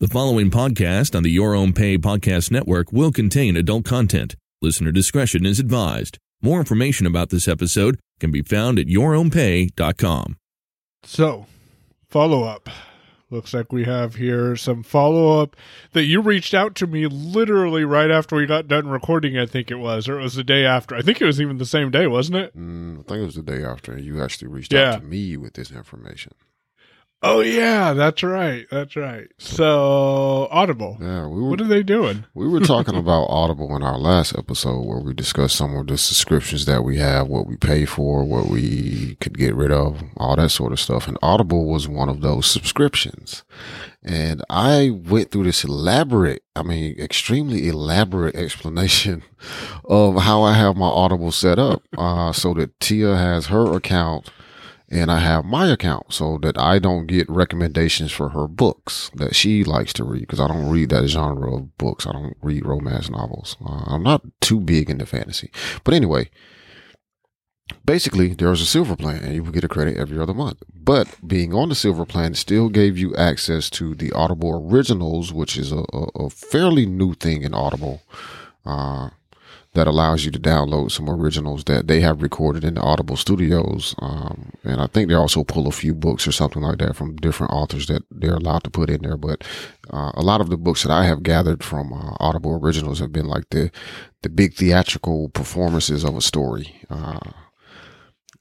The following podcast on the Your Own Pay Podcast Network will contain adult content. Listener discretion is advised. More information about this episode can be found at yourownpay.com. So, follow up. Looks like we have here some follow up that you reached out to me literally right after we got done recording, I think it was, or it was the day after. I think it was even the same day, wasn't it? Mm, I think it was the day after you actually reached Yeah. out to me with this information. Oh, yeah, that's right. That's right. So, Audible. Yeah, we were What are they doing? we were talking about Audible in our last episode where we discussed some of the subscriptions that we have, what we pay for, what we could get rid of, all that sort of stuff. And Audible was one of those subscriptions. And I went through this elaborate, I mean, extremely elaborate explanation of how I have my Audible set up. Uh, so that Tia has her account and I have my account so that I don't get recommendations for her books that she likes to read because I don't read that genre of books. I don't read romance novels. Uh, I'm not too big into fantasy. But anyway, basically, there's a silver plan and you will get a credit every other month. But being on the silver plan still gave you access to the Audible Originals, which is a, a, a fairly new thing in Audible. Uh, that allows you to download some originals that they have recorded in the Audible studios. Um, and I think they also pull a few books or something like that from different authors that they're allowed to put in there. But uh, a lot of the books that I have gathered from uh, Audible originals have been like the the big theatrical performances of a story. Uh,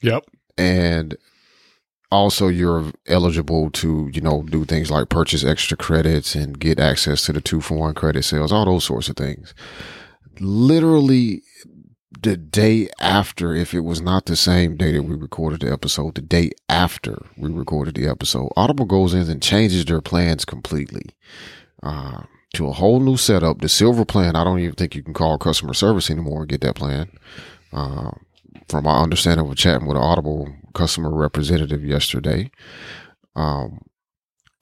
Yep. and also you're eligible to you know do things like purchase extra credits and get access to the two for one credit sales all those sorts of things literally the day after if it was not the same day that we recorded the episode the day after we recorded the episode audible goes in and changes their plans completely uh, to a whole new setup the silver plan i don't even think you can call customer service anymore and get that plan uh, from my understanding of chatting with an Audible customer representative yesterday. Um,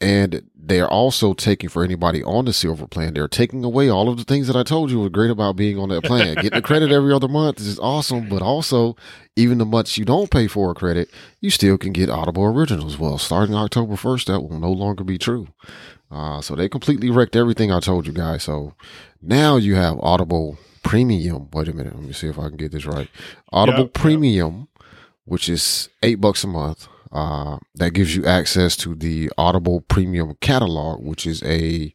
and they're also taking for anybody on the silver plan, they're taking away all of the things that I told you were great about being on that plan. Getting the credit every other month is awesome, but also even the months you don't pay for a credit, you still can get Audible originals. Well, starting October 1st, that will no longer be true. Uh, so they completely wrecked everything I told you guys. So now you have Audible Premium. Wait a minute. Let me see if I can get this right. Audible Yep, yep. Premium, which is eight bucks a month. Uh, that gives you access to the Audible Premium catalog, which is a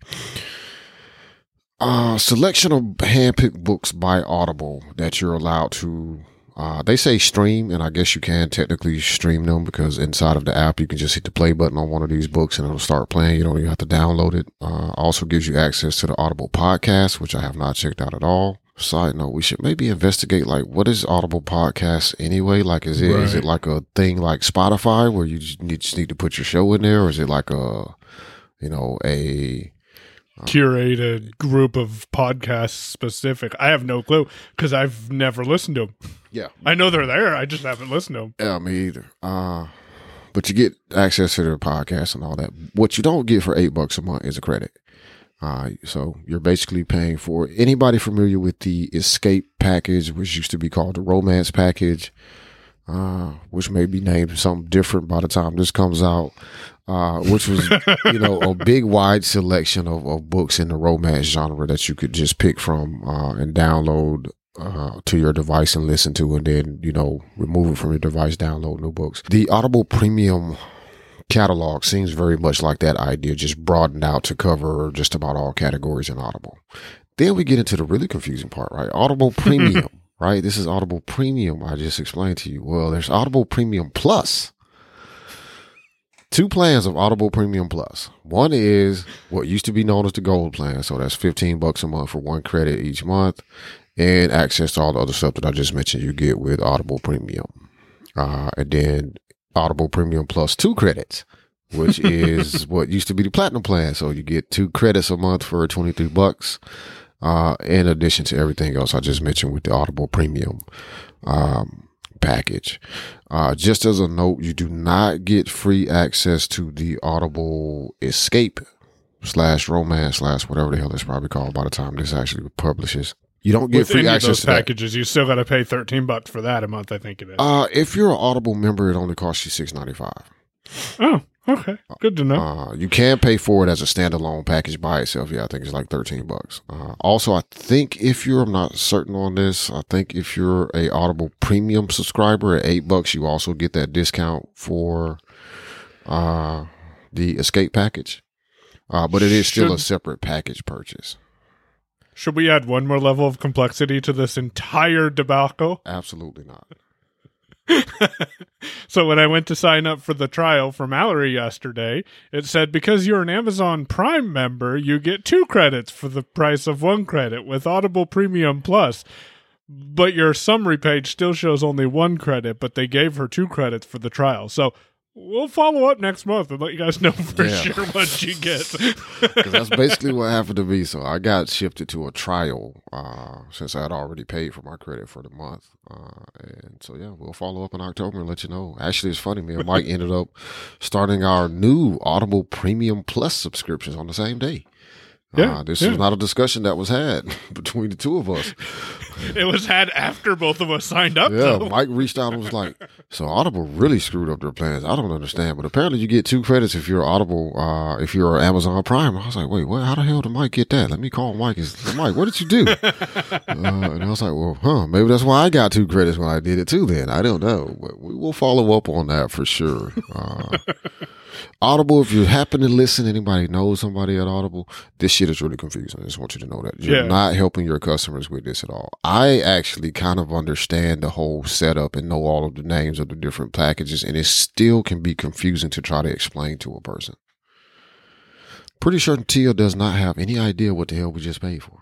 uh, selection of handpicked books by Audible that you're allowed to. Uh, they say stream, and I guess you can technically stream them because inside of the app you can just hit the play button on one of these books and it'll start playing. You don't even have to download it. Uh, also gives you access to the Audible podcast, which I have not checked out at all. Side note: We should maybe investigate like what is Audible podcast anyway? Like, is it is Right. it like a thing like Spotify where you just need, just need to put your show in there, or is it like a you know a Curated group of podcasts specific. I have no clue because I've never listened to them. yeah I know they're there. I just haven't listened to them. Yeah, me either. Uh, but you get access to their podcast and all that. What you don't get for eight bucks a month is a credit. Uh, so you're basically paying for anybody familiar with the Escape package, which used to be called the Romance package, uh, which may be named something different by the time this comes out. Uh, which was, you know, a big wide selection of, of books in the romance genre that you could just pick from uh, and download uh, to your device and listen to, and then you know remove it from your device, download new books. The Audible Premium catalog seems very much like that idea, just broadened out to cover just about all categories in Audible. Then we get into the really confusing part, right? Audible Premium, right? This is Audible Premium. I just explained to you. Well, there's Audible Premium Plus. Two plans of Audible Premium Plus. One is what used to be known as the Gold plan, so that's 15 bucks a month for one credit each month and access to all the other stuff that I just mentioned you get with Audible Premium. Uh, and then Audible Premium Plus two credits, which is what used to be the Platinum plan. So you get two credits a month for 23 bucks, uh, in addition to everything else I just mentioned with the Audible Premium, um, package. Uh, just as a note, you do not get free access to the Audible Escape slash romance slash whatever the hell it's probably called by the time this actually publishes. You don't get With free access to that. packages, you still got to pay thirteen bucks for that a month. I think it is. Uh, if you're an Audible member, it only costs you six ninety five. Oh, okay. Good to know. Uh, you can pay for it as a standalone package by itself. Yeah, I think it's like thirteen bucks. Uh, also, I think if you're, I'm not certain on this. I think if you're a Audible Premium subscriber at eight bucks, you also get that discount for uh, the Escape package. Uh, but it is still a separate package purchase. Should we add one more level of complexity to this entire debacle? Absolutely not. so when I went to sign up for the trial for Mallory yesterday, it said because you're an Amazon Prime member, you get two credits for the price of one credit with Audible Premium Plus. But your summary page still shows only one credit, but they gave her two credits for the trial. So we'll follow up next month and let you guys know for Yeah. sure what she gets. Because that's basically what happened to me. So I got shifted to a trial uh, since I had already paid for my credit for the month. Uh, and so, yeah, we'll follow up in October and let you know. Actually, it's funny. Me and Mike ended up starting our new Audible Premium Plus subscriptions on the same day. Yeah, uh, this yeah. was not a discussion that was had between the two of us. it was had after both of us signed up. Yeah, though. Mike reached out and was like, "So Audible really screwed up their plans. I don't understand, but apparently you get two credits if you're Audible, uh, if you're Amazon Prime." I was like, "Wait, what? How the hell did Mike get that? Let me call Mike. Is Mike? What did you do?" uh, and I was like, "Well, huh? Maybe that's why I got two credits when I did it too. Then I don't know, but we will follow up on that for sure." Audible, if you happen to listen, anybody knows somebody at Audible, this shit is really confusing. I just want you to know that. You're Yeah. not helping your customers with this at all. I actually kind of understand the whole setup and know all of the names of the different packages, and it still can be confusing to try to explain to a person. Pretty sure Tia does not have any idea what the hell we just paid for.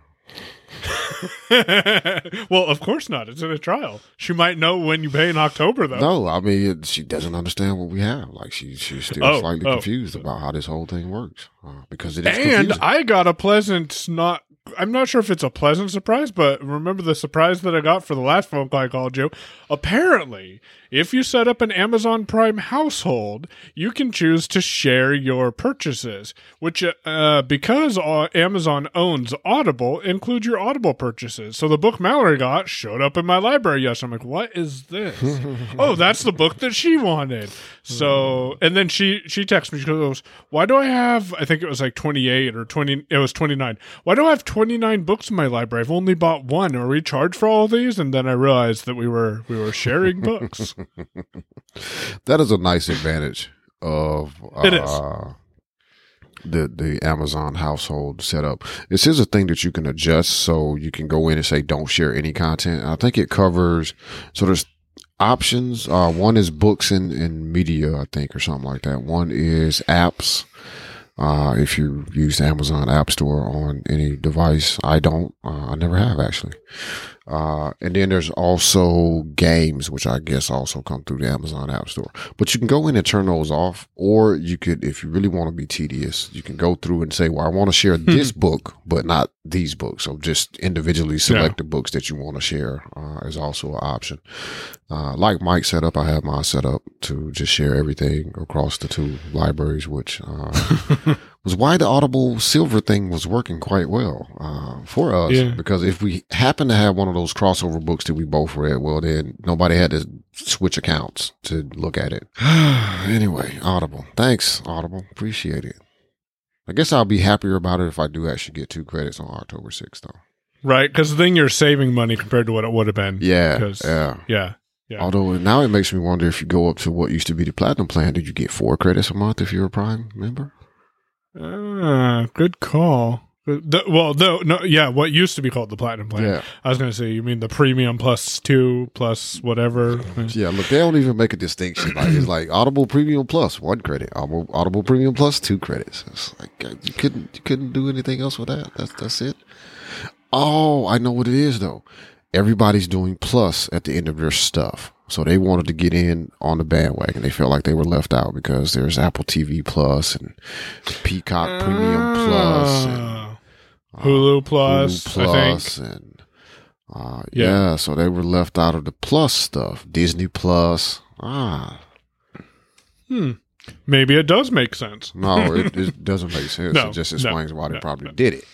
well, of course not. It's in a trial. She might know when you pay in October, though. No, I mean she doesn't understand what we have. Like she, she's still Oh, slightly oh. confused about how this whole thing works uh, because it is and confusing. I got a pleasant, not. I'm not sure if it's a pleasant surprise, but remember the surprise that I got for the last phone call I called you? Apparently, if you set up an Amazon Prime household, you can choose to share your purchases, which, uh, because uh, Amazon owns Audible, include your Audible purchases. So the book Mallory got showed up in my library yesterday. I'm like, what is this? oh, that's the book that she wanted. So, and then she she texts me. She goes, "Why do I have? I think it was like 28 or 20. It was 29. Why do I have 29 books in my library? I've only bought one. Are we charged for all these?" And then I realized that we were we were sharing books. That is a nice advantage of uh, It is. the the Amazon household setup. This is a thing that you can adjust, so you can go in and say don't share any content. I think it covers so there's options. Uh, one is books and, and media, I think, or something like that. One is apps. Uh, if you use the Amazon App Store on any device, I don't. Uh, I never have actually. Uh, and then there's also games, which I guess also come through the Amazon App Store. But you can go in and turn those off, or you could, if you really want to be tedious, you can go through and say, well, I want to share this book, but not these books. So just individually select the books that you want to share, uh, is also an option. Uh, like Mike set up, I have my setup to just share everything across the two libraries, which, uh, was why the Audible Silver thing was working quite well, uh, for us. Yeah. Because if we happened to have one of those crossover books that we both read, well, then nobody had to switch accounts to look at it. anyway, Audible. Thanks, Audible. Appreciate it. I guess I'll be happier about it if I do actually get two credits on October 6th, though. right? Because then you're saving money compared to what it would have been. Yeah. Yeah. Yeah. Yeah. Although now it makes me wonder if you go up to what used to be the platinum plan, did you get four credits a month if you're a Prime member? Ah, good call. The, well, no, no, yeah. What used to be called the platinum plan. Yeah. I was going to say, you mean the premium plus two plus whatever? Yeah, look, they don't even make a distinction. Like it's like Audible Premium Plus, one credit. Audible, Audible Premium Plus, two credits. It's like uh, you couldn't you couldn't do anything else with that. That's that's it. Oh, I know what it is though. Everybody's doing plus at the end of their stuff. So they wanted to get in on the bandwagon. They felt like they were left out because there's Apple TV Plus and Peacock Premium Plus and Ah. Hulu plus, Hulu I think. Plus and uh, Yeah. yeah. so they were left out of the Plus stuff. Disney Plus. Ah, Hmm. Maybe it does make sense. no, it, it doesn't make sense. No, it just no, explains why they no, probably no. did it.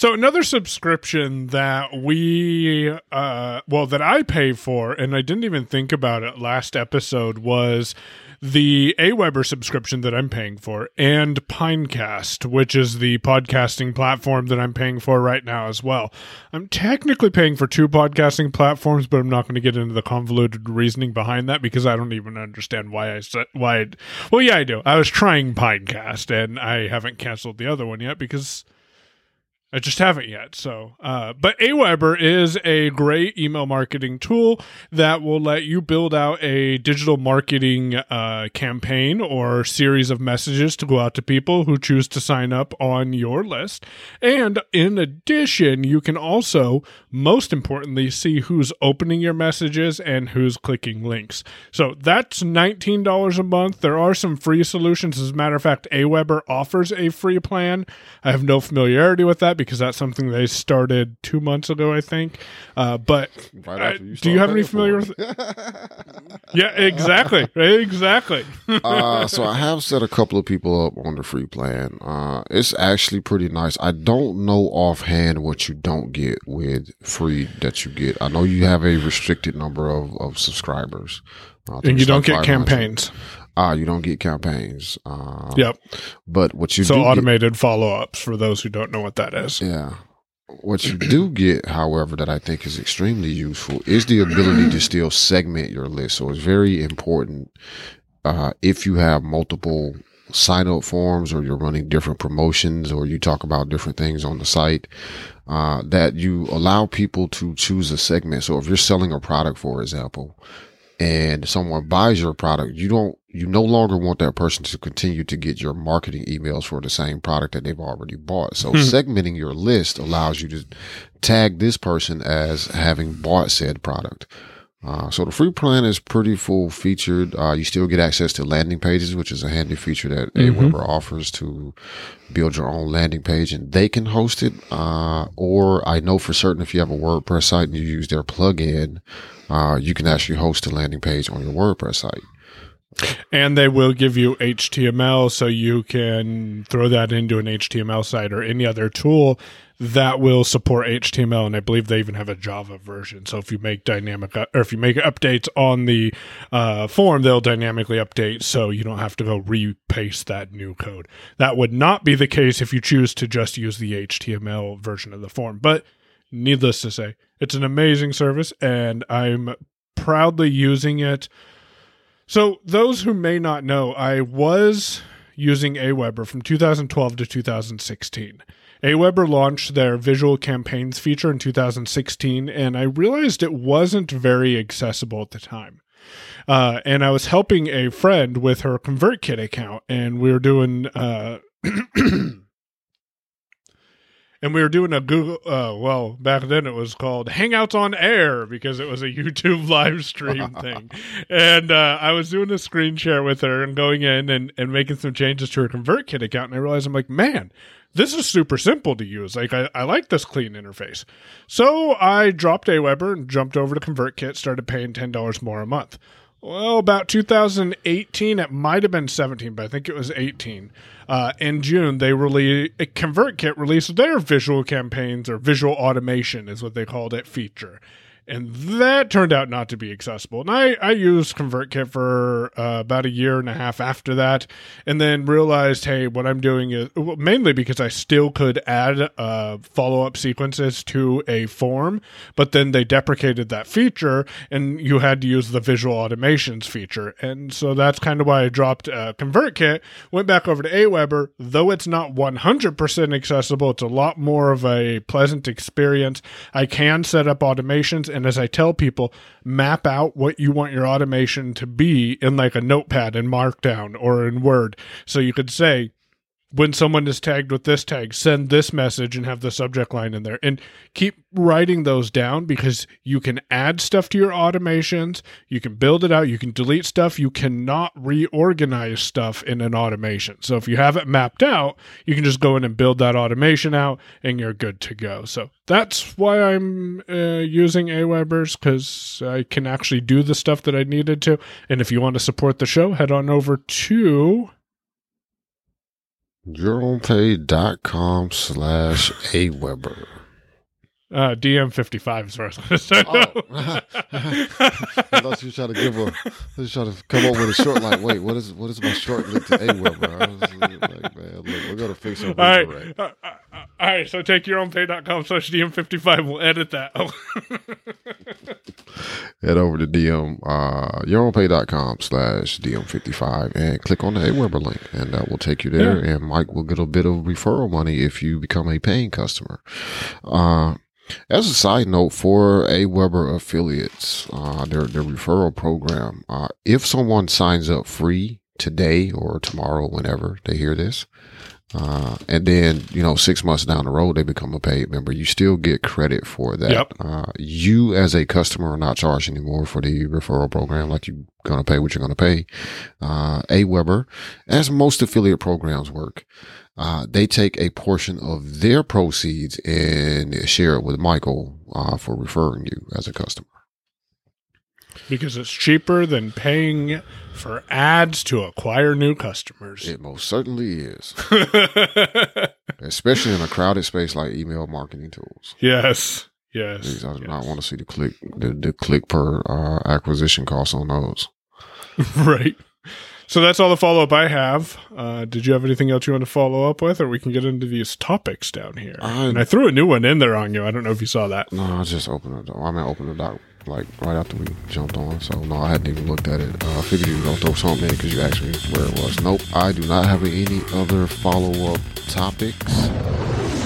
So another subscription that we, uh, well, that I pay for, and I didn't even think about it last episode was the Aweber subscription that I'm paying for, and Pinecast, which is the podcasting platform that I'm paying for right now as well. I'm technically paying for two podcasting platforms, but I'm not going to get into the convoluted reasoning behind that because I don't even understand why I said why. I'd, well, yeah, I do. I was trying Pinecast, and I haven't canceled the other one yet because I just haven't yet. So, uh, but Aweber is a great email marketing tool that will let you build out a digital marketing uh, campaign or series of messages to go out to people who choose to sign up on your list. And in addition, you can also, most importantly, see who's opening your messages and who's clicking links. So that's $19 a month. There are some free solutions. As a matter of fact, Aweber offers a free plan. I have no familiarity with that because that's something they started two months ago, I think. Uh, but Right uh, do you have any familiar with? yeah, exactly, exactly. uh, so I have set a couple of people up on the free plan. Uh, it's actually pretty nice. I don't know offhand what you don't get with free that you get. I know you have a restricted number of, of subscribers. Uh, and you don't get 500. campaigns. Ah, you don't get campaigns. Uh, Yep. But what you So do automated follow ups for those who don't know what that is. Yeah. What you do get, however, that I think is extremely useful is the ability to still segment your list. So it's very important uh, if you have multiple sign up forms or you're running different promotions or you talk about different things on the site, uh, that you allow people to choose a segment. So if you're selling a product, for example, and someone buys your product, you don't, you no longer want that person to continue to get your marketing emails for the same product that they've already bought. So segmenting your list allows you to tag this person as having bought said product. Uh, so the free plan is pretty full featured. Uh, you still get access to landing pages, which is a handy feature that Aweber offers to build your own landing page and they can host it. Uh, or I know for certain if you have a WordPress site and you use their plugin, uh, you can actually host a landing page on your WordPress site. And they will give you HTML so you can throw that into an HTML site or any other tool that will support HTML. And I believe they even have a Java version. So if you make dynamic or if you make updates on the uh, form, they'll dynamically update so you don't have to go repaste that new code. That would not be the case if you choose to just use the HTML version of the form. But needless to say, it's an amazing service and I'm proudly using it. So, those who may not know, I was using Aweber from 2012 to 2016. Aweber launched their visual campaigns feature in 2016, and I realized it wasn't very accessible at the time. Uh, and I was helping a friend with her ConvertKit account, and we were doing. Uh, and we were doing a Google. Uh, well, back then it was called Hangouts on Air because it was a YouTube live stream thing. And uh, I was doing a screen share with her and going in and, and making some changes to her ConvertKit account. And I realized I'm like, man, this is super simple to use. Like, I, I like this clean interface. So I dropped Aweber and jumped over to ConvertKit, started paying $10 more a month. Well, about 2018, it might have been 17, but I think it was 18. Uh, in June, they released ConvertKit released their visual campaigns or visual automation is what they called it feature, and that turned out not to be accessible. And I I used ConvertKit for uh, about a year and a half after that, and then realized, hey, what I'm doing is well, mainly because I still could add uh, follow up sequences to a form, but then they deprecated that feature, and you had to use the visual automations feature, and so that's kind of why I dropped uh, ConvertKit, went back over to Aweber. Though it's not 100% accessible, it's a lot more of a pleasant experience. I can set up automations, and as I tell people, map out what you want your automation to be in like a notepad in Markdown or in Word. So you could say, when someone is tagged with this tag, send this message and have the subject line in there. And keep writing those down because you can add stuff to your automations, you can build it out, you can delete stuff, you cannot reorganize stuff in an automation. So if you have it mapped out, you can just go in and build that automation out and you're good to go. So that's why I'm uh, using Awebers because I can actually do the stuff that I needed to. And if you want to support the show, head on over to yourownpay.com slash Aweber. Uh, DM fifty five is where I was going to Oh. I thought you were trying to give a, I was trying to come up with a short. Like, wait, what is what is my short link to AWeber? I was like, man, look, we're gonna fix our All right. right. Uh, uh, uh, all right. So take your own pay.com slash DM55. We'll edit that. Oh. Head over to DM, uh, yourownpay.com slash DM55 and click on the AWeber link, and that will take you there. And Mike will get a bit of referral money if you become a paying customer. Uh, as a side note, for a AWeber affiliates, uh, their their referral program, uh, if someone signs up free today or tomorrow, whenever they hear this, uh, and then you know six months down the road they become a paid member, you still get credit for that. Yep. Uh, you as a customer are not charged anymore for the referral program, like you're gonna pay what you're gonna pay. Uh, AWeber, as most affiliate programs work, uh, they take a portion of their proceeds and share it with Michael uh, for referring you as a customer. because it's cheaper than paying for ads to acquire new customers. It most certainly is, especially in a crowded space like email marketing tools. yes. Yes. I do yes. not want to see the click the, the click per uh, acquisition cost on those. right. So that's all the follow up I have. Uh, did you have anything else you want to follow up with, or we can get into these topics down here? I- and I threw a new one in there on you. I don't know if you saw that. No, I just opened the door. I mean, I opened the doc like right after we jumped on. So no, I hadn't even looked at it. Uh, I figured you were gonna throw something in because you asked me where it was. Nope, I do not have any other follow up topics.